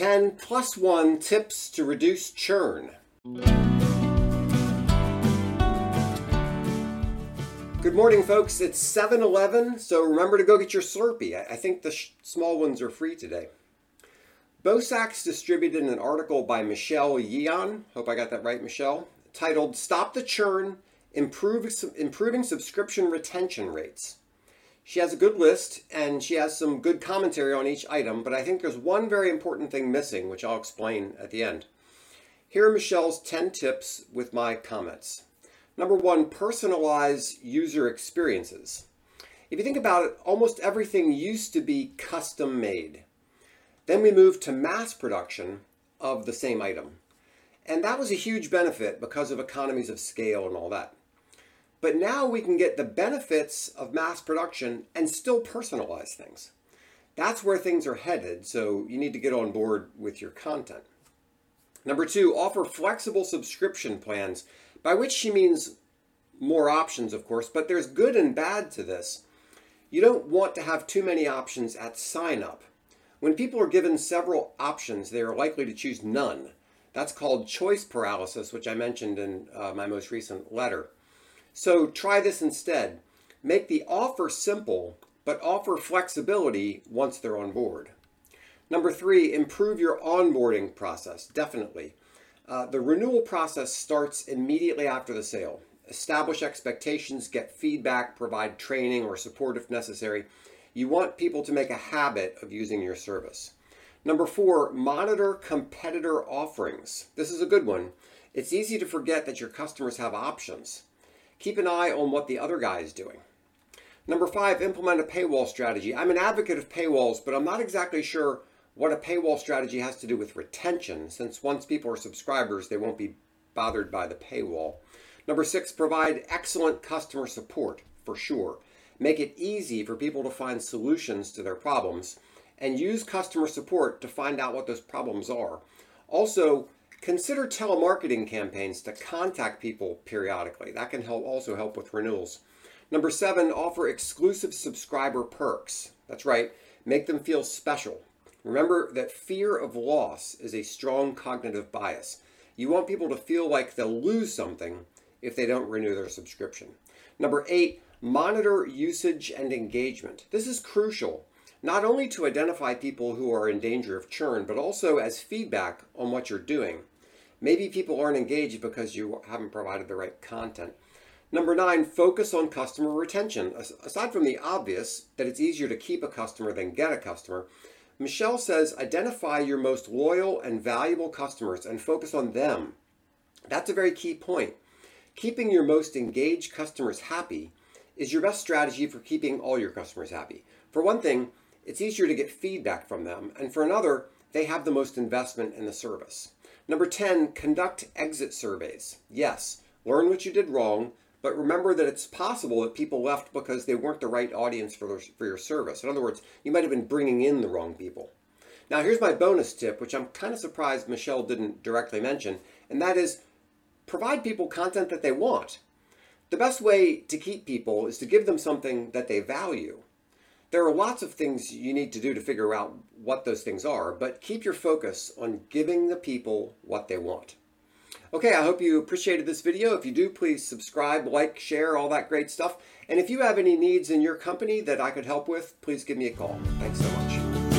10 plus 1 tips to reduce churn. Good morning, folks. It's 7 Eleven, so remember to go get your Slurpee. I think the sh- small ones are free today. Bo Sacks distributed an article by Michelle Yeon, hope I got that right, Michelle, titled Stop the Churn Improve, Improving Subscription Retention Rates. She has a good list and she has some good commentary on each item, but I think there's one very important thing missing, which I'll explain at the end. Here are Michelle's 10 tips with my comments. Number one, personalize user experiences. If you think about it, almost everything used to be custom made. Then we moved to mass production of the same item. And that was a huge benefit because of economies of scale and all that. But now we can get the benefits of mass production and still personalize things. That's where things are headed, so you need to get on board with your content. Number two, offer flexible subscription plans by which she means more options, of course, but there's good and bad to this. You don't want to have too many options at sign up. When people are given several options, they are likely to choose none. That's called choice paralysis, which I mentioned in uh, my most recent letter. So try this instead. Make the offer simple, but offer flexibility once they're on board. Number three, improve your onboarding process, definitely. Uh, the renewal process starts immediately after the sale. Establish expectations, get feedback, provide training or support if necessary. You want people to make a habit of using your service. Number four, monitor competitor offerings. This is a good one. It's easy to forget that your customers have options. Keep an eye on what the other guy is doing. Number five, implement a paywall strategy. I'm an advocate of paywalls, but I'm not exactly sure what a paywall strategy has to do with retention, since once people are subscribers, they won't be bothered by the paywall. Number six, provide excellent customer support for sure. Make it easy for people to find solutions to their problems and use customer support to find out what those problems are. Also, consider telemarketing campaigns to contact people periodically. That can help also help with renewals. Number seven, offer exclusive subscriber perks. That's right, make them feel special. Remember that fear of loss is a strong cognitive bias. You want people to feel like they'll lose something if they don't renew their subscription. Number eight, monitor usage and engagement. This is crucial, not only to identify people who are in danger of churn, but also as feedback on what you're doing. Maybe people aren't engaged because you haven't provided the right content. Number nine, focus on customer retention. Aside from the obvious that it's easier to keep a customer than get a customer, Michelle says identify your most loyal and valuable customers and focus on them. That's a very key point. Keeping your most engaged customers happy is your best strategy for keeping all your customers happy. For one thing, it's easier to get feedback from them, and for another, they have the most investment in the service. Number 10, conduct exit surveys. Yes, learn what you did wrong, but remember that it's possible that people left because they weren't the right audience for, their, for your service. In other words, you might have been bringing in the wrong people. Now, here's my bonus tip, which I'm kind of surprised Michelle didn't directly mention, and that is provide people content that they want. The best way to keep people is to give them something that they value. There are lots of things you need to do to figure out what those things are, but keep your focus on giving the people what they want. Okay, I hope you appreciated this video. If you do, please subscribe, like, share, all that great stuff. And if you have any needs in your company that I could help with, please give me a call. Thanks so much.